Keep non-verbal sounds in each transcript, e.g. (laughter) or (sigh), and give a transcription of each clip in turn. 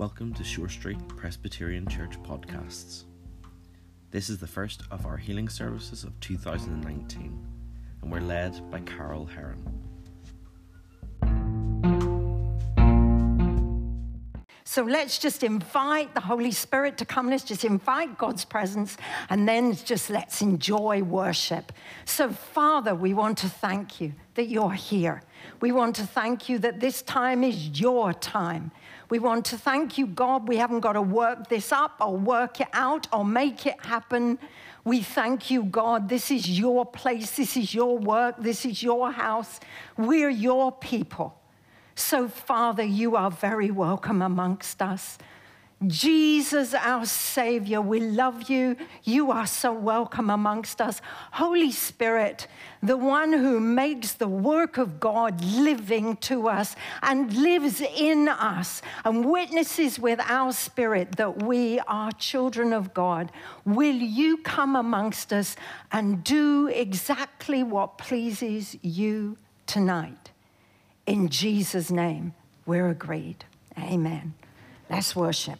Welcome to Shore Street Presbyterian Church podcasts. This is the first of our healing services of 2019, and we're led by Carol Heron. So let's just invite the Holy Spirit to come. Let's just invite God's presence and then just let's enjoy worship. So, Father, we want to thank you that you're here. We want to thank you that this time is your time. We want to thank you, God. We haven't got to work this up or work it out or make it happen. We thank you, God. This is your place. This is your work. This is your house. We're your people. So, Father, you are very welcome amongst us. Jesus, our Savior, we love you. You are so welcome amongst us. Holy Spirit, the one who makes the work of God living to us and lives in us and witnesses with our spirit that we are children of God, will you come amongst us and do exactly what pleases you tonight? In Jesus' name, we're agreed. Amen. Let's worship.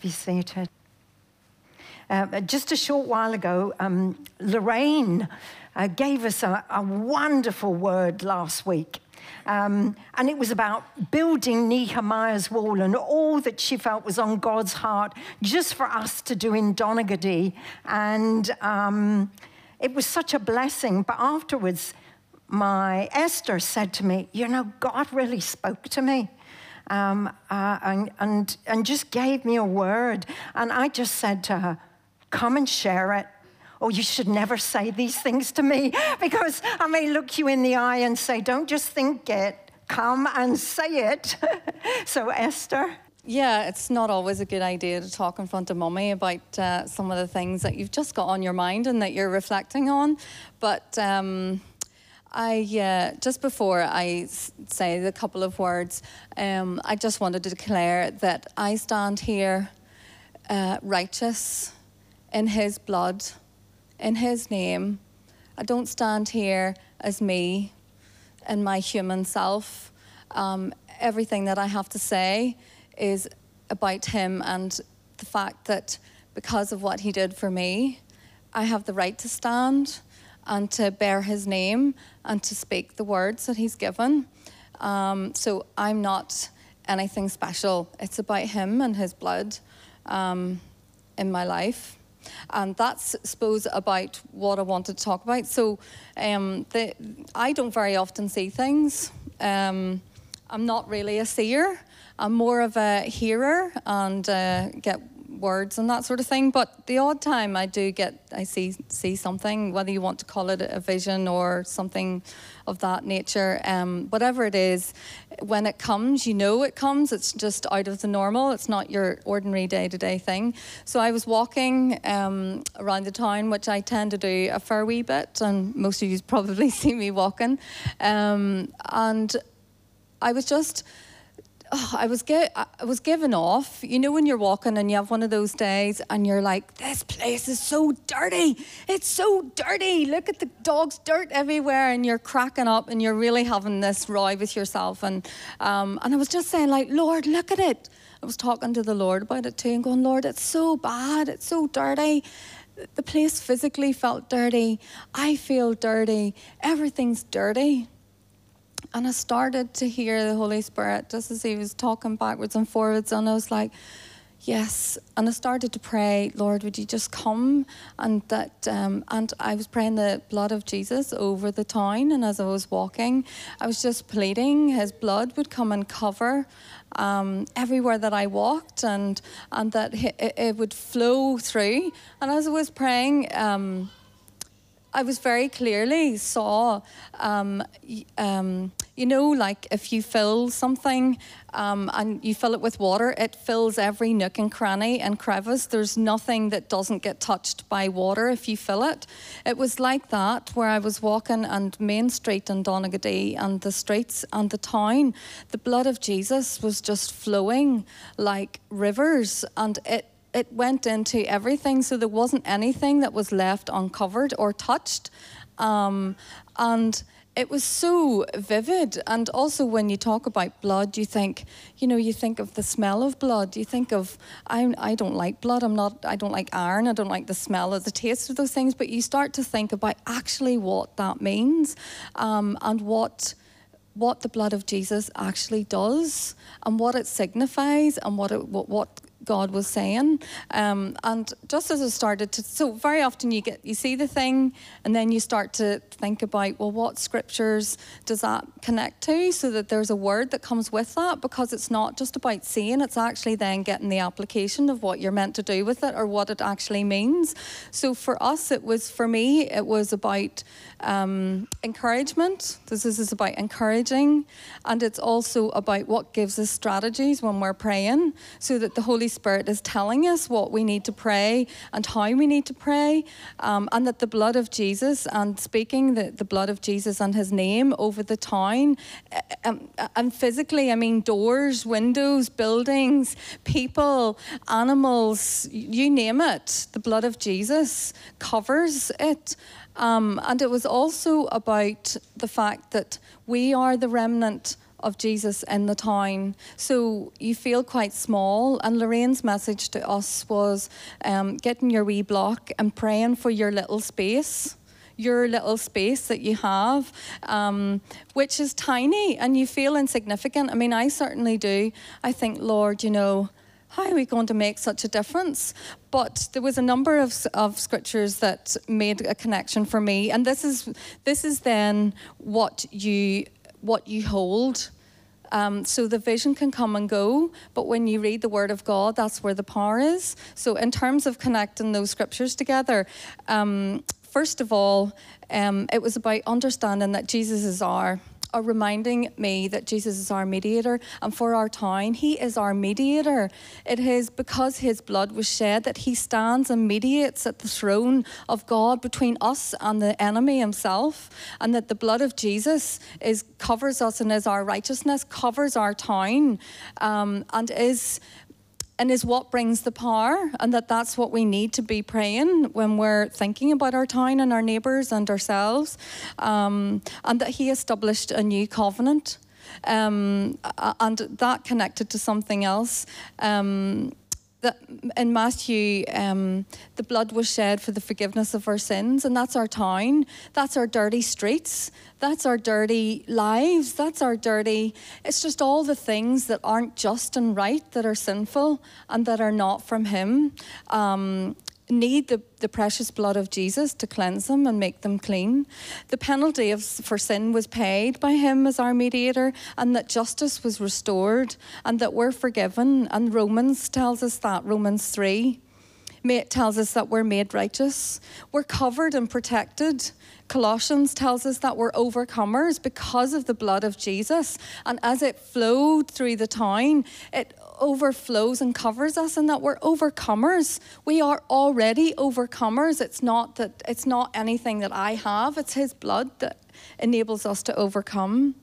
Be seated. Uh, just a short while ago, um, Lorraine uh, gave us a, a wonderful word last week. Um, and it was about building Nehemiah's wall and all that she felt was on God's heart just for us to do in Donaghadee. And um, it was such a blessing. But afterwards, my Esther said to me, You know, God really spoke to me um, uh, and, and, and just gave me a word. And I just said to her, Come and share it. Oh, you should never say these things to me (laughs) because I may look you in the eye and say, Don't just think it, come and say it. (laughs) so, Esther, Yeah, it's not always a good idea to talk in front of mommy about uh, some of the things that you've just got on your mind and that you're reflecting on. But um, I uh, just before I say the couple of words, um, I just wanted to declare that I stand here uh, righteous in His blood, in His name. I don't stand here as me and my human self. Um, everything that I have to say is about Him and the fact that because of what He did for me, I have the right to stand and to bear His name and to speak the words that He's given. Um, so I'm not anything special. It's about Him and His blood um, in my life. And that's, I suppose, about what I wanted to talk about. So, um, the, I don't very often see things. Um, I'm not really a seer. I'm more of a hearer and uh, get words and that sort of thing. But the odd time I do get, I see see something, whether you want to call it a vision or something of that nature, um, whatever it is. When it comes, you know it comes. It's just out of the normal. It's not your ordinary day to day thing. So I was walking um, around the town, which I tend to do a fair wee bit, and most of you probably (laughs) see me walking, um, and I was just oh, I was gi- I was given off. You know when you're walking and you have one of those days and you're like, this place is so dirty. It's so dirty. Look at the dogs, dirt everywhere, and you're cracking up and you're really having this row with yourself. And um, and I was just saying like, Lord, look at it. I was talking to the Lord about it too and going, Lord, it's so bad. It's so dirty. The place physically felt dirty. I feel dirty. Everything's dirty. And I started to hear the Holy Spirit just as He was talking backwards and forwards. And I was like, Yes. And I started to pray, Lord, would you just come? And that, um, and I was praying the blood of Jesus over the town. And as I was walking, I was just pleading His blood would come and cover um, everywhere that I walked, and and that it, it would flow through. And as I was praying. Um, I was very clearly saw, um, um, you know, like if you fill something um, and you fill it with water, it fills every nook and cranny and crevice. There's nothing that doesn't get touched by water if you fill it. It was like that where I was walking and Main Street in Donaghadee and the streets and the town. The blood of Jesus was just flowing like rivers and it it went into everything, so there wasn't anything that was left uncovered or touched. Um, and it was so vivid. And also, when you talk about blood, you think, you know, you think of the smell of blood. You think of, I, I don't like blood. I'm not, I don't like iron. I don't like the smell or the taste of those things. But you start to think about actually what that means um, and what what the blood of Jesus actually does and what it signifies and what it, what, what God was saying. Um, and just as I started to, so very often you get you see the thing, and then you start to think about, well, what scriptures does that connect to, so that there's a word that comes with that, because it's not just about seeing; it's actually then getting the application of what you're meant to do with it or what it actually means. So for us, it was for me, it was about um, encouragement. This is, about encouraging, and it's also about what gives us strategies when we're praying, so that the Holy Spirit is telling us what we need to pray and how we need to pray, um, and that the blood of Jesus and speaking the, the blood of Jesus and His name over the town, uh, um, and physically, I mean doors, windows, buildings, people, animals, you name it. The blood of Jesus covers it. Um, and it was also about the fact that we are the remnant of Jesus in the town. So you feel quite small. And Lorraine's message to us was um, getting your wee block and praying for your little space. Your little space that you have, um, which is tiny, and you feel insignificant. I mean, I certainly do. I think, Lord, you know, how are we going to make such a difference? But there was a number of, of scriptures that made a connection for me, and this is this is then what you what you hold. Um, so the vision can come and go, but when you read the Word of God, that's where the power is. So in terms of connecting those scriptures together, um, first of all, um, it was about understanding that Jesus is our are reminding me that Jesus is our mediator, and for our town, He is our mediator. It is because His blood was shed that He stands and mediates at the throne of God between us and the enemy himself, and that the blood of Jesus is covers us and is our righteousness, covers our town, um, and is and is what brings the power, and that that's what we need to be praying when we're thinking about our town and our neighbours and ourselves, um, and that He established a new covenant. Um, and that connected to something else. Um, that in Matthew, um, the blood was shed for the forgiveness of our sins, and that's our town, that's our dirty streets, that's our dirty lives, that's our dirty. It's just all the things that aren't just and right, that are sinful, and that are not from Him. Um, need the, the precious blood of Jesus to cleanse them and make them clean. The penalty of, for sin was paid by him as our mediator, and that justice was restored, and that we're forgiven. And Romans tells us that, Romans 3. It tells us that we're made righteous. We're covered and protected. Colossians tells us that we're overcomers because of the blood of Jesus. And as it flowed through the town, it overflows and covers us and that we're overcomers. We are already overcomers. It's not that it's not anything that I have. It's his blood that enables us to overcome.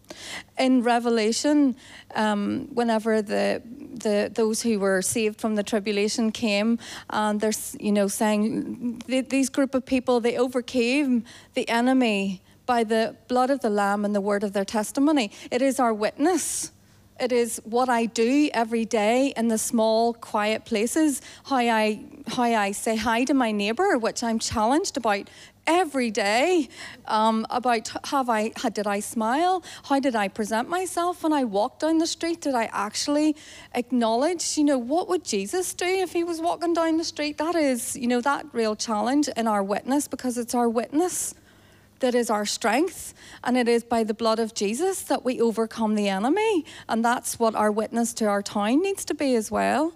In Revelation, um, whenever the the those who were saved from the tribulation came, and they're you know saying these group of people they overcame the enemy by the blood of the lamb and the word of their testimony. It is our witness. It is what I do every day in the small, quiet places. How I how I say hi to my neighbour, which I'm challenged about every day. Um, about have I how did I smile? How did I present myself when I walked down the street? Did I actually acknowledge? You know, what would Jesus do if he was walking down the street? That is, you know, that real challenge in our witness because it's our witness that is our strength, and it is by the blood of Jesus that we overcome the enemy, and that's what our witness to our town needs to be as well.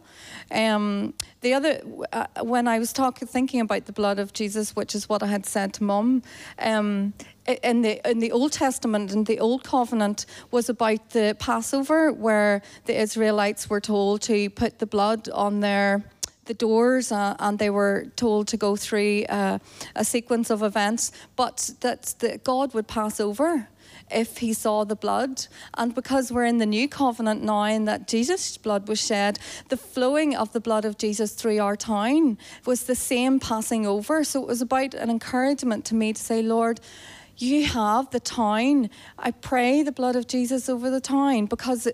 Um, the other, uh, when I was talking, thinking about the blood of Jesus, which is what I had said to Mum, um, in the in the Old Testament and the Old Covenant was about the Passover, where the Israelites were told to put the blood on their the doors uh, and they were told to go through uh, a sequence of events, but that, that God would pass over if he saw the blood. And because we're in the new covenant now and that Jesus' blood was shed, the flowing of the blood of Jesus through our town was the same passing over. So it was about an encouragement to me to say, Lord, you have the town. I pray the blood of Jesus over the town because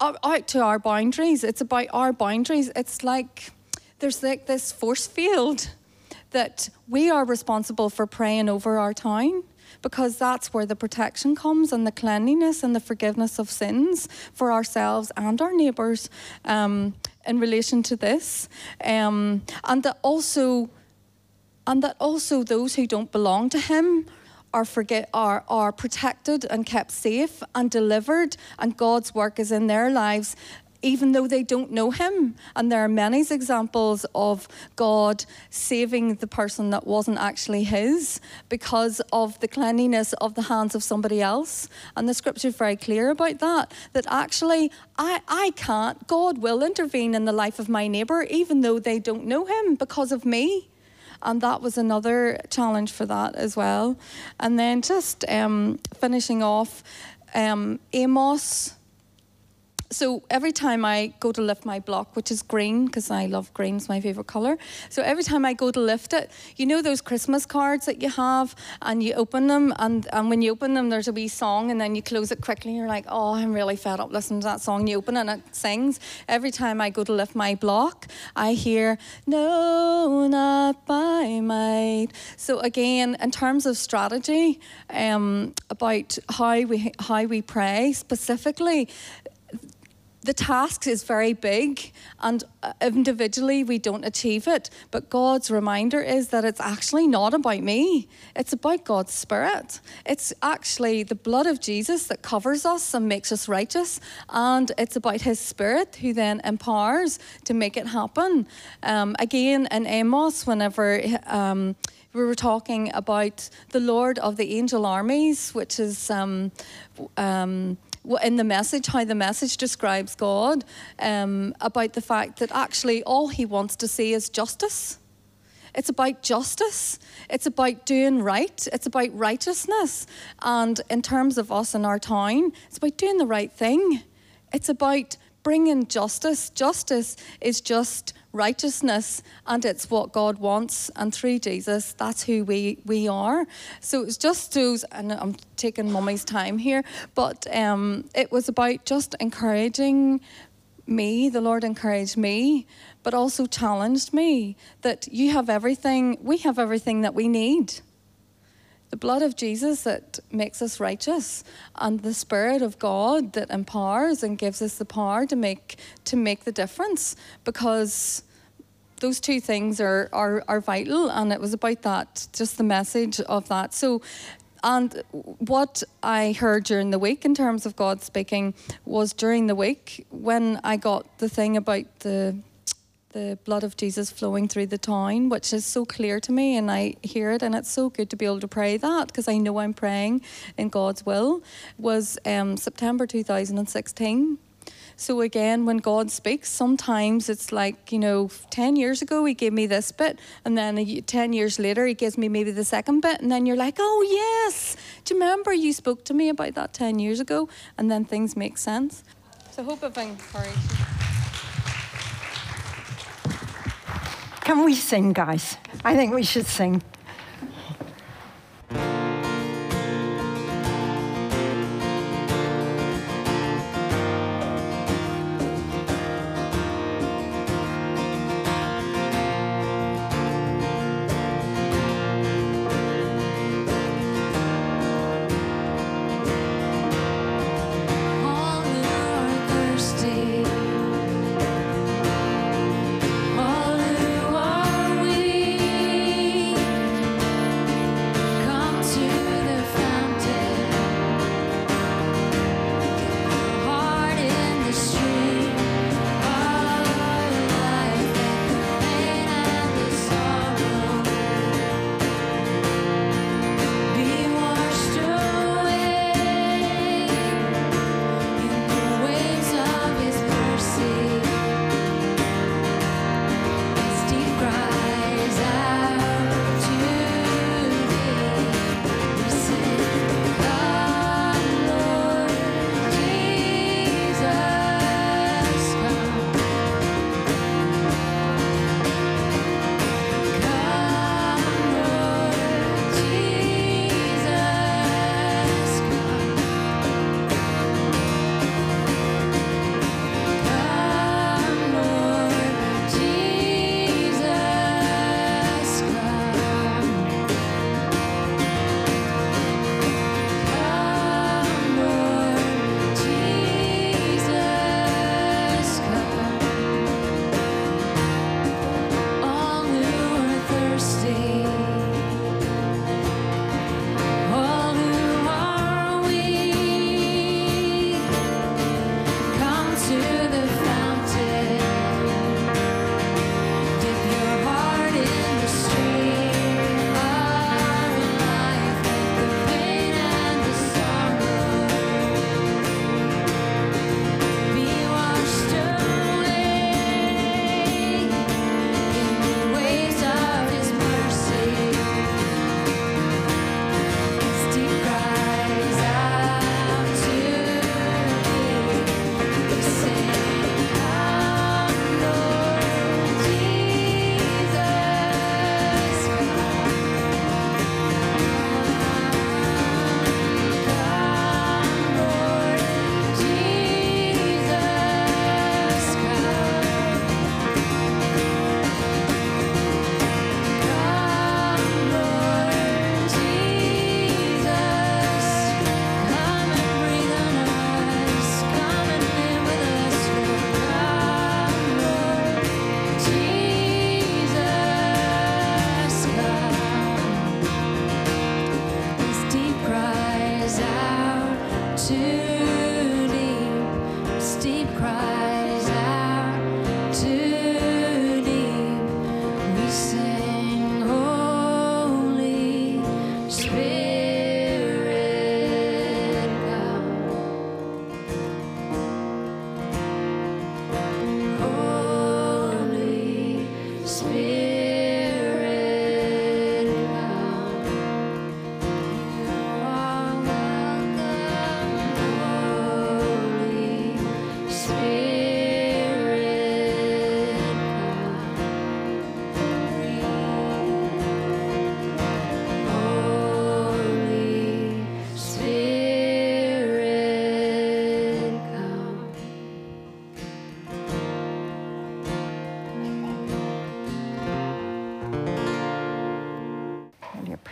out out to our boundaries. It's about our boundaries. It's like there's like this force field that we are responsible for praying over our town because that's where the protection comes and the cleanliness and the forgiveness of sins for ourselves and our neighbours um, in relation to this. Um, and that also and that also those who don't belong to him are forget are are protected and kept safe and delivered and God's work is in their lives even though they don't know him and there are many examples of God saving the person that wasn't actually his because of the cleanliness of the hands of somebody else and the scripture is very clear about that that actually I, I can't God will intervene in the life of my neighbor even though they don't know him because of me and that was another challenge for that as well. And then just um, finishing off, um, Amos. So every time I go to lift my block, which is green, because I love green, it's my favourite colour. So every time I go to lift it, you know those Christmas cards that you have, and you open them, and, and when you open them, there's a wee song, and then you close it quickly, and you're like, oh, I'm really fed up listening to that song. You open it, and it sings. Every time I go to lift my block, I hear, no, not by might. So again, in terms of strategy, um, about how we how we pray specifically, the task is very big and uh, individually we don't achieve it but god's reminder is that it's actually not about me. It's about god's spirit. It's actually the blood of jesus that covers us and makes us righteous and it's about his spirit who then empowers to make it happen. Um, again in amos whenever um, we were talking about the Lord of the angel armies, which is um, um, in the message, how the message describes God, um, about the fact that actually all he wants to see is justice. It's about justice. It's about doing right. It's about righteousness. And in terms of us in our town, it's about doing the right thing. It's about bringing justice. Justice is just righteousness and it's what God wants. And through Jesus that's who we we are. So it's just those and I'm taking mummy's time here but um, it was about just encouraging me. The Lord encouraged me but also challenged me that you have everything we have everything that we need the blood of Jesus that makes us righteous and the spirit of God that empowers and gives us the power to make to make the difference because those two things are, are are vital and it was about that just the message of that. So and what I heard during the week in terms of God speaking was during the week when I got the thing about the the blood of Jesus flowing through the town, which is so clear to me, and I hear it, and it's so good to be able to pray that because I know I'm praying in God's will. Was um, September 2016. So again, when God speaks, sometimes it's like you know, ten years ago He gave me this bit, and then ten years later He gives me maybe the second bit, and then you're like, oh yes, do you remember you spoke to me about that ten years ago? And then things make sense. So hope I've encouraged. you. Can we sing, guys? I think we should sing.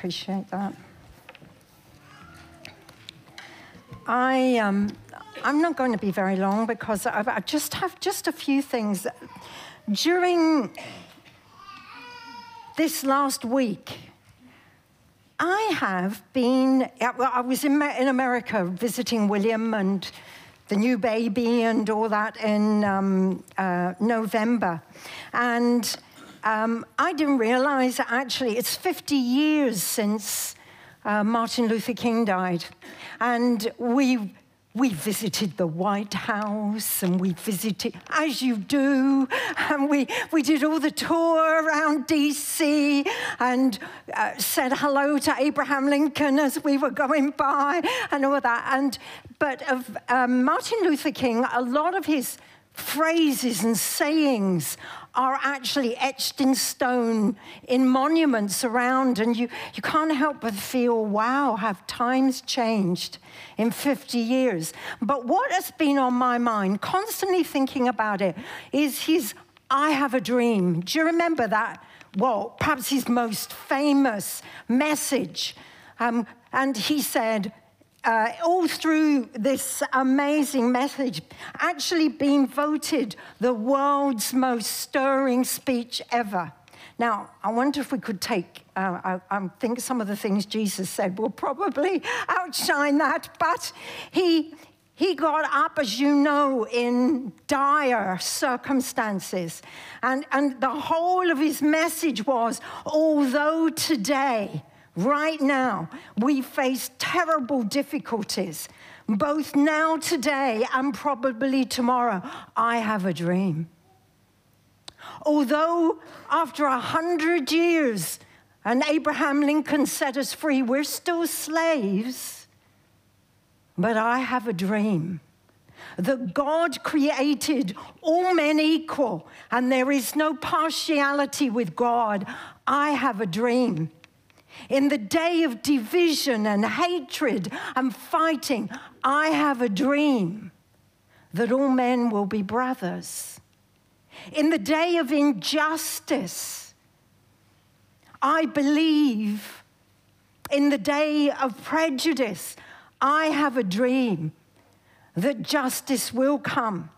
Appreciate that. I, um, I'm not going to be very long because I've, I just have just a few things. During this last week, I have been, well, I was in, in America visiting William and the new baby and all that in um, uh, November. And um, I didn't realize actually it's 50 years since uh, Martin Luther King died. And we we visited the White House and we visited, as you do, and we, we did all the tour around DC and uh, said hello to Abraham Lincoln as we were going by and all that. And, but of um, Martin Luther King, a lot of his phrases and sayings are actually etched in stone in monuments around, and you, you can't help but feel, wow, have times changed in 50 years? But what has been on my mind, constantly thinking about it, is his I have a dream. Do you remember that? Well, perhaps his most famous message. Um, and he said, uh, all through this amazing message, actually being voted the world's most stirring speech ever. Now, I wonder if we could take, uh, I, I think some of the things Jesus said will probably (laughs) outshine that, but he, he got up, as you know, in dire circumstances. And, and the whole of his message was although today, right now, we face terrible difficulties, both now, today, and probably tomorrow, I have a dream. Although after a hundred years and Abraham Lincoln set us free, we're still slaves, but I have a dream that God created all men equal and there is no partiality with God. I have a dream. In the day of division and hatred and fighting, I have a dream that all men will be brothers. In the day of injustice, I believe in the day of prejudice, I have a dream that justice will come.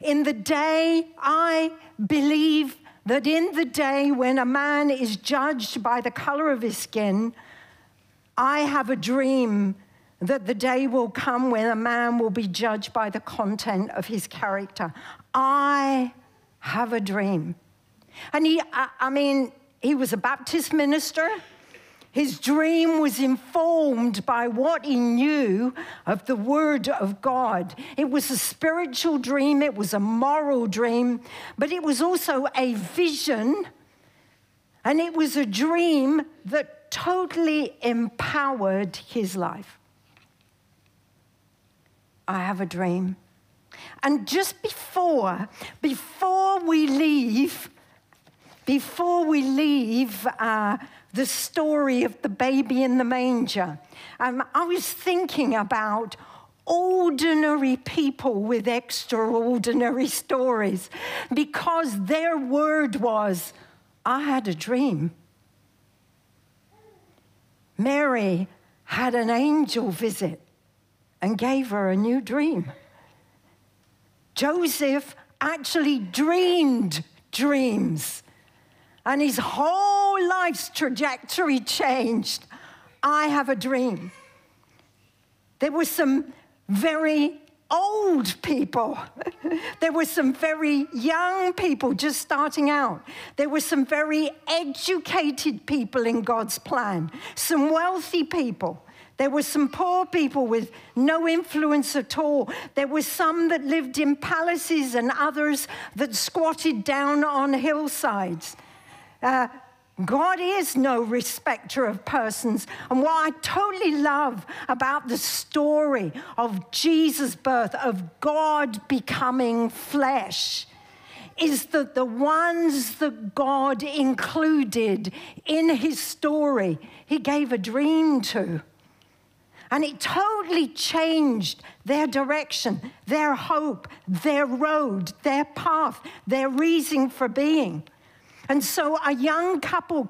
In the day, I believe that in the day when a man is judged by the color of his skin, I have a dream that the day will come when a man will be judged by the content of his character. I have a dream. And he, I, I mean, he was a Baptist minister. His dream was informed by what he knew of the Word of God. It was a spiritual dream, it was a moral dream, but it was also a vision, and it was a dream that totally empowered his life. I have a dream. And just before, before we leave, before we leave uh, the story of the baby in the manger, um, I was thinking about ordinary people with extraordinary stories because their word was, I had a dream. Mary had an angel visit and gave her a new dream. Joseph actually dreamed dreams, and his whole life's trajectory changed. I have a dream. There were some very old people. (laughs) there were some very young people just starting out. There were some very educated people in God's plan, some wealthy people. There were some poor people with no influence at all. There were some that lived in palaces and others that squatted down on hillsides. Uh, God is no respecter of persons. And what I totally love about the story of Jesus' birth, of God becoming flesh, is that the ones that God included in his story, he gave a dream to. And it totally changed their direction, their hope, their road, their path, their reason for being. And so a young couple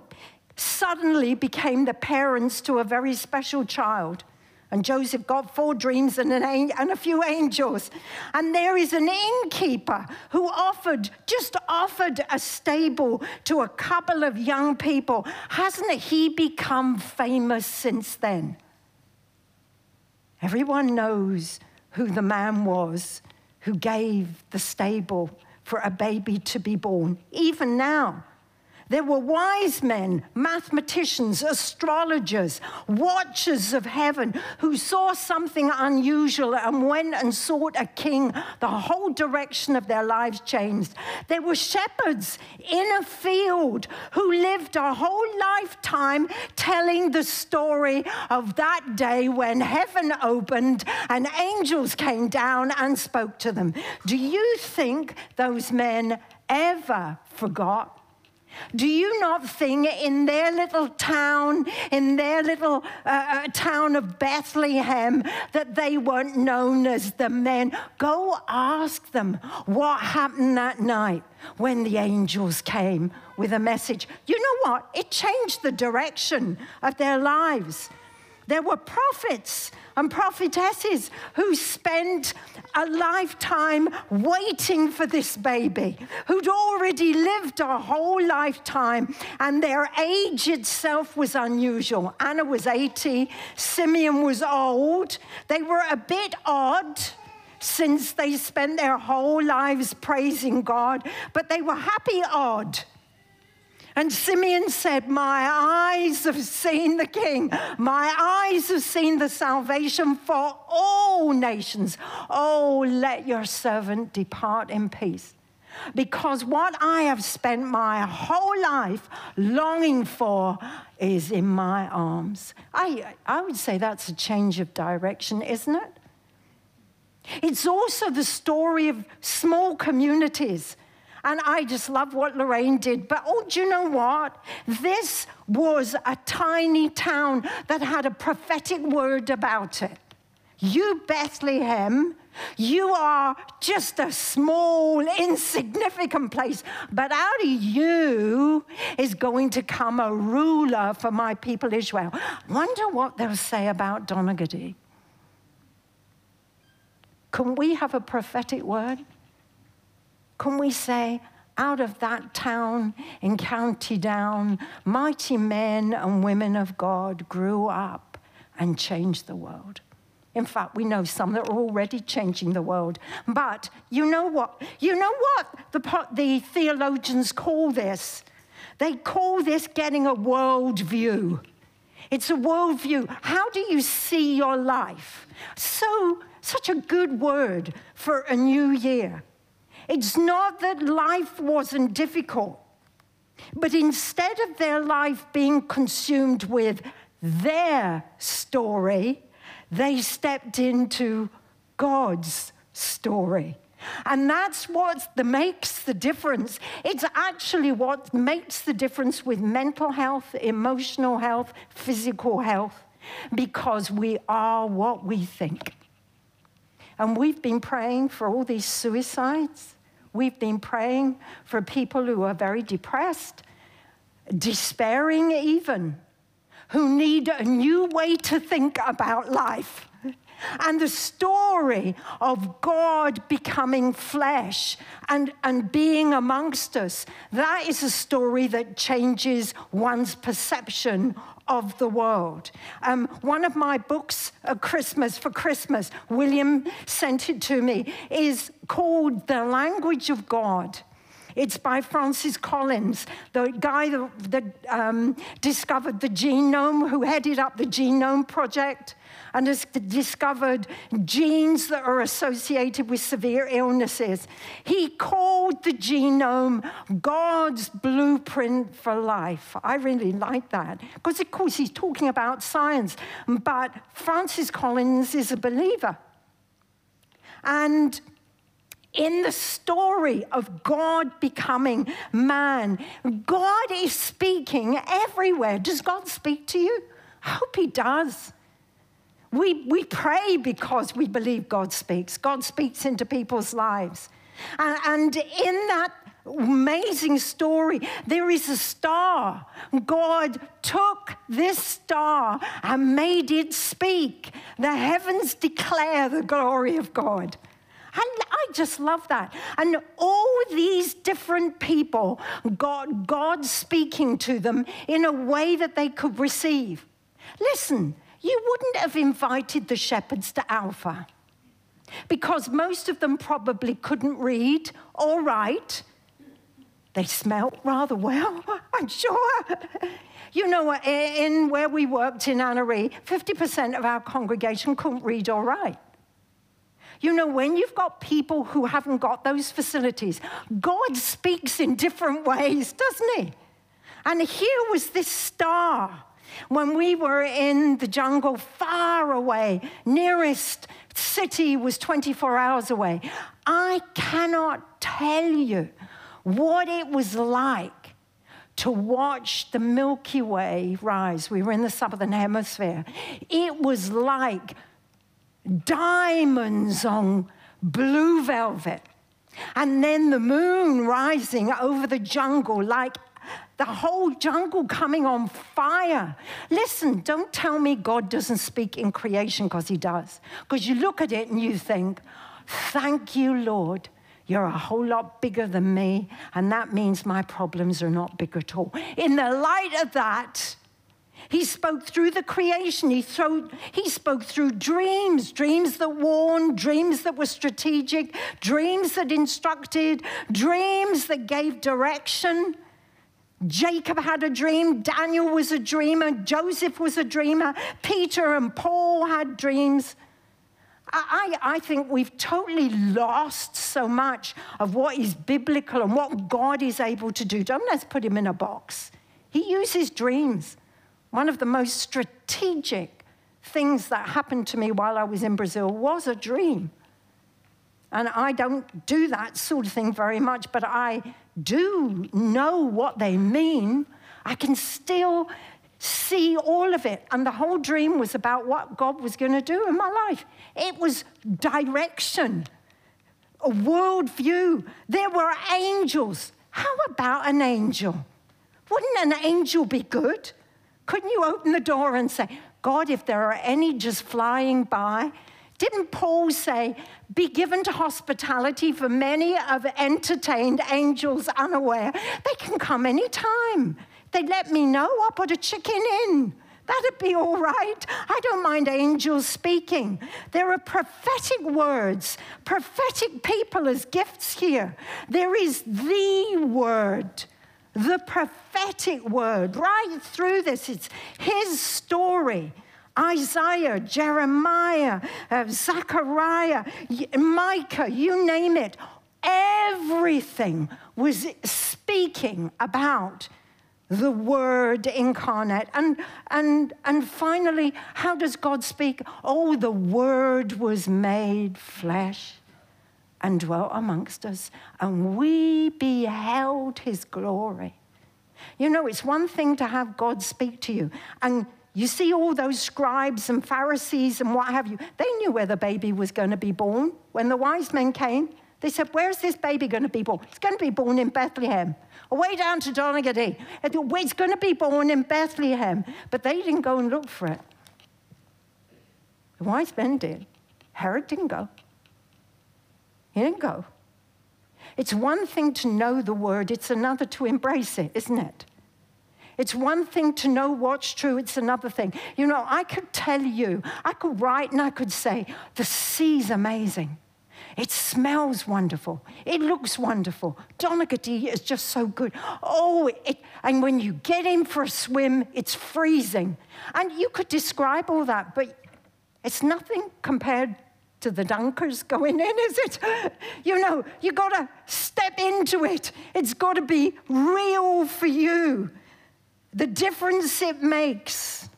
suddenly became the parents to a very special child. And Joseph got four dreams and, an, an- and a few angels. And there is an innkeeper who offered, just offered a stable to a couple of young people. Hasn't he become famous since then? Everyone knows who the man was who gave the stable for a baby to be born, even now. There were wise men, mathematicians, astrologers, watchers of heaven who saw something unusual and went and sought a king. The whole direction of their lives changed. There were shepherds in a field who lived a whole lifetime telling the story of that day when heaven opened and angels came down and spoke to them. Do you think those men ever forgot? Do you not think in their little town, in their little uh, uh, town of Bethlehem, that they weren't known as the men? Go ask them what happened that night when the angels came with a message. You know what? It changed the direction of their lives. There were prophets and prophetesses who spent a lifetime waiting for this baby, who'd already lived a whole lifetime, and their age itself was unusual. Anna was 80, Simeon was old. They were a bit odd since they spent their whole lives praising God, but they were happy odd. And Simeon said, My eyes have seen the King. My eyes have seen the salvation for all nations. Oh, let your servant depart in peace. Because what I have spent my whole life longing for is in my arms. I, I would say that's a change of direction, isn't it? It's also the story of small communities. And I just love what Lorraine did. But oh, do you know what? This was a tiny town that had a prophetic word about it. You, Bethlehem, you are just a small, insignificant place, but out of you is going to come a ruler for my people Israel. Wonder what they'll say about Donaghadee. Can we have a prophetic word? Can we say, out of that town in County Down, mighty men and women of God grew up and changed the world? In fact, we know some that are already changing the world. But you know what? You know what the, the theologians call this? They call this getting a worldview. It's a worldview. How do you see your life? So, such a good word for a new year. It's not that life wasn't difficult, but instead of their life being consumed with their story, they stepped into God's story. And that's what the, makes the difference. It's actually what makes the difference with mental health, emotional health, physical health, because we are what we think. And we've been praying for all these suicides. We've been praying for people who are very depressed, despairing even, who need a new way to think about life. And the story of God becoming flesh and, and being amongst us, that is a story that changes one's perception of the world. Um, one of my books, at Christmas for Christmas, William sent it to me, is called The Language of God. It's by Francis Collins, the guy that, um, discovered the genome, who headed up the Genome Project and has discovered genes that are associated with severe illnesses. He called the genome God's blueprint for life. I really like that because, of course, he's talking about science, but Francis Collins is a believer. And in the story of God becoming man, God is speaking everywhere. Does God speak to you? I hope He does. We, we pray because we believe God speaks. God speaks into people's lives. And, and in that amazing story. There is a star. God took this star and made it speak. The heavens declare the glory of God. And I just love that. And all these different people got God speaking to them in a way that they could receive. Listen, you wouldn't have invited the shepherds to Alpha because most of them probably couldn't read or write. They smelt rather well, (laughs) I'm sure. You know, in where we worked in Annery, 50% of our congregation couldn't read or write. You know, when you've got people who haven't got those facilities, God speaks in different ways, doesn't He? And here was this star. When we were in the jungle far away, nearest city was 24 hours away. I cannot tell you what it was like to watch the Milky Way rise. We were in the southern hemisphere. It was like diamonds on blue velvet. And then the moon rising over the jungle like the whole jungle coming on fire. Listen, don't tell me God doesn't speak in creation because he does. Because you look at it and you think, thank you, Lord. You're a whole lot bigger than me, and that means my problems are not big at all. In the light of that, he spoke through the creation. He, he spoke through dreams, dreams that warned, dreams that were strategic, dreams that instructed, dreams that gave direction. Jacob had a dream, Daniel was a dreamer, Joseph was a dreamer, Peter and Paul had dreams. I, I, think we've totally lost so much of what is biblical and what God is able to do. Don't let's put him in a box. He uses dreams. One of the most strategic things that happened to me while I was in Brazil was a dream. And I don't do that sort of thing very much, but I do know what they mean. I can still see all of it. And the whole dream was about what God was going to do in my life. It was direction, a worldview. There were angels. How about an angel? Wouldn't an angel be good? Couldn't you open the door and say, God, if there are any just flying by, didn't Paul say, be given to hospitality for many have entertained angels unaware? They can come anytime. They let me know, I'll put a chicken in. That'd be all right. I don't mind angels speaking. There are prophetic words, prophetic people as gifts here. There is the word the prophetic word right through this. It's his story. Isaiah, Jeremiah, uh, Zechariah, Micah, you name it. Everything was speaking about the Word incarnate. And, and, and finally, how does God speak? Oh, the Word was made flesh and dwelt amongst us, and we beheld his glory. You know, it's one thing to have God speak to you, and you see all those scribes and Pharisees and what have you, they knew where the baby was going to be born. When the wise men came, they said, Where's this baby going to be born? It's going to be born in Bethlehem, away down to Donaghadee. It's going to be born in Bethlehem. But they didn't go and look for it. The wise men did. Herod didn't go. He didn't go. It's one thing to know the word, it's another to embrace it, isn't it? It's one thing to know what's true, it's another thing. You know, I could tell you, I could write and I could say, the sea's amazing. It smells wonderful. It looks wonderful. Donaghadee is just so good. Oh, it, and when you get in for a swim, it's freezing. And you could describe all that, but it's nothing compared to the dunkers going in, is it? (laughs) You know, you got to step into it. It's got to be real for you. The difference it makes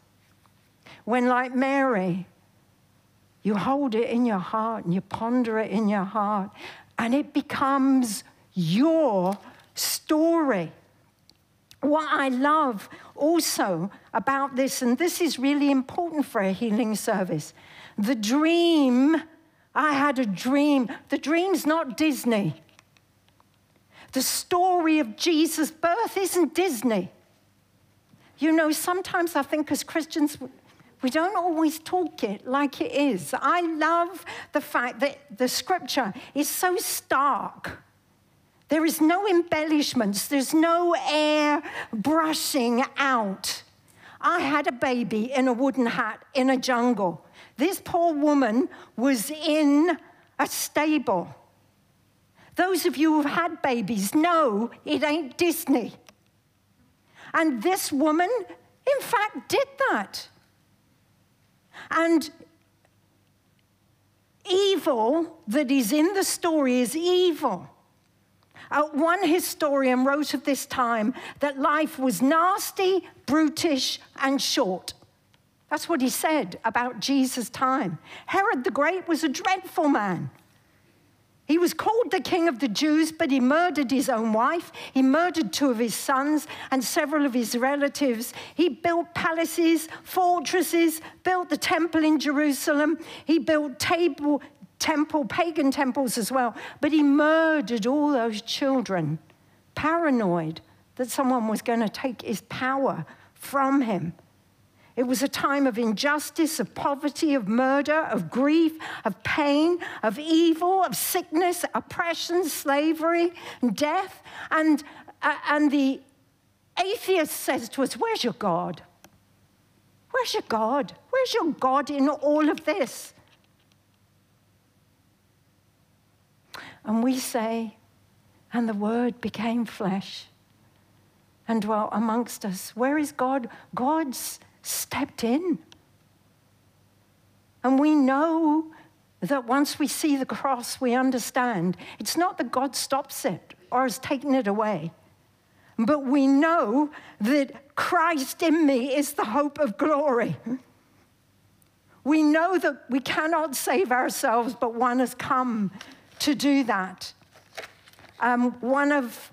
when, like Mary, you hold it in your heart and you ponder it in your heart, and it becomes your story. What I love also about this, and this is really important for a healing service, the dream I had a dream. The dream's not Disney. The story of Jesus' birth isn't Disney. You know, sometimes I think as Christians, we don't always talk it like it is. I love the fact that the scripture is so stark. There is no embellishments, there's no air brushing out. I had a baby in a wooden hat in a jungle. This poor woman was in a stable. Those of you who've had babies know it ain't Disney. And this woman, in fact, did that. And evil that is in the story is evil. Uh, one historian wrote of this time that life was nasty, brutish, and short. That's what he said about Jesus' time. Herod the Great was a dreadful man. He was called the king of the Jews, but he murdered his own wife. He murdered two of his sons and several of his relatives. He built palaces, fortresses, built the temple in Jerusalem. He built table, temple, pagan temples as well. But he murdered all those children, paranoid that someone was going to take his power from him. It was a time of injustice, of poverty, of murder, of grief, of pain, of evil, of sickness, oppression, slavery, and death. And, uh, and the atheist says to us, Where's your God? Where's your God? Where's your God in all of this? And we say, And the Word became flesh and dwelt amongst us. Where is God? God's stepped in. And we know that once we see the cross, we understand it's not that God stops it or has taken it away, but we know that Christ in me is the hope of glory. We know that we cannot save ourselves, but one has come to do that. Um, one of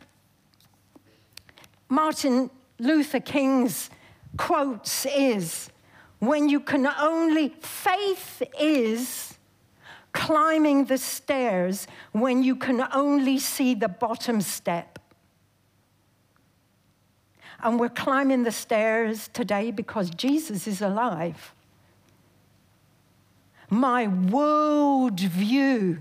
Martin Luther King's quotes is when you can only, faith is climbing the stairs when you can only see the bottom step. And we're climbing the stairs today because Jesus is alive. My worldview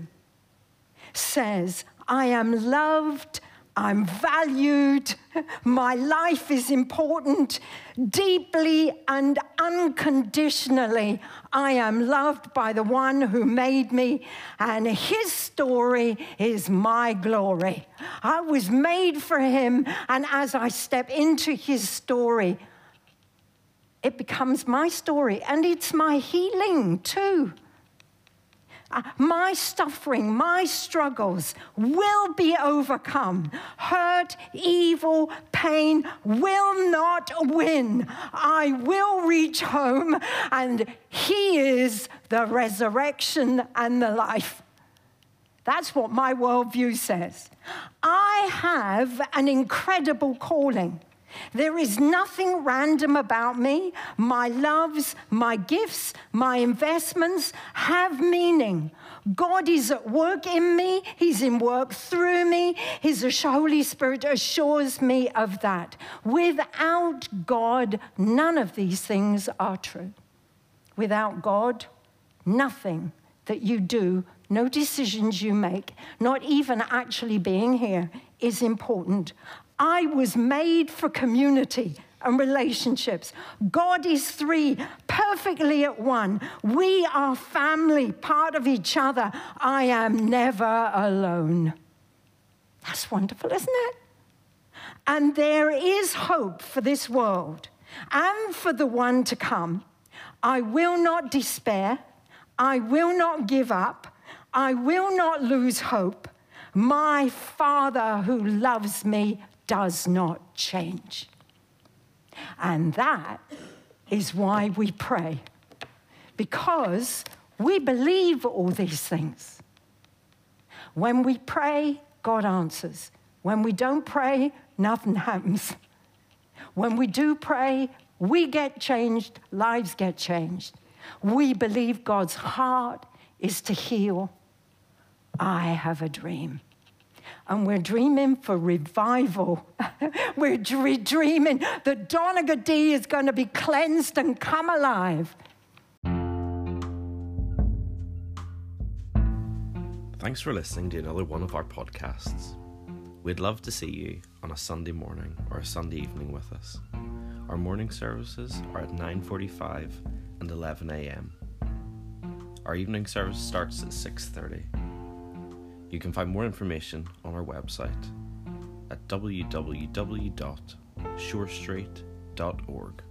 says, I am loved I'm valued, my life is important, deeply and unconditionally. I am loved by the one who made me, and his story is my glory. I was made for him, and as I step into his story, it becomes my story, and it's my healing too. Uh, my suffering, my struggles will be overcome. Hurt, evil, pain will not win. I will reach home, and He is the resurrection and the life. That's what my worldview says. I have an incredible calling. There is nothing random about me. My loves, my gifts, my investments have meaning. God is at work in me, He's in work through me. His Holy Spirit assures me of that. Without God, none of these things are true. Without God, nothing that you do, no decisions you make, not even actually being here, is important. I was made for community and relationships. God is three, perfectly at one. We are family, part of each other. I am never alone. That's wonderful, isn't it? And there is hope for this world and for the one to come. I will not despair. I will not give up. I will not lose hope. My Father who loves me does not change. And that is why we pray, because we believe all these things. When we pray, God answers. When we don't pray, nothing (laughs) happens. When we do pray, we get changed, lives get changed. We believe God's heart is to heal. I have a dream. And we're dreaming for revival. (laughs) we're dre- dreaming that Donaghadee is going to be cleansed and come alive. Thanks for listening to another one of our podcasts. We'd love to see you on a Sunday morning or a Sunday evening with us. Our morning services are at 9:45 and 11 a.m. Our evening service starts at 6:30. You can find more information on our website at www.shorestreet.org.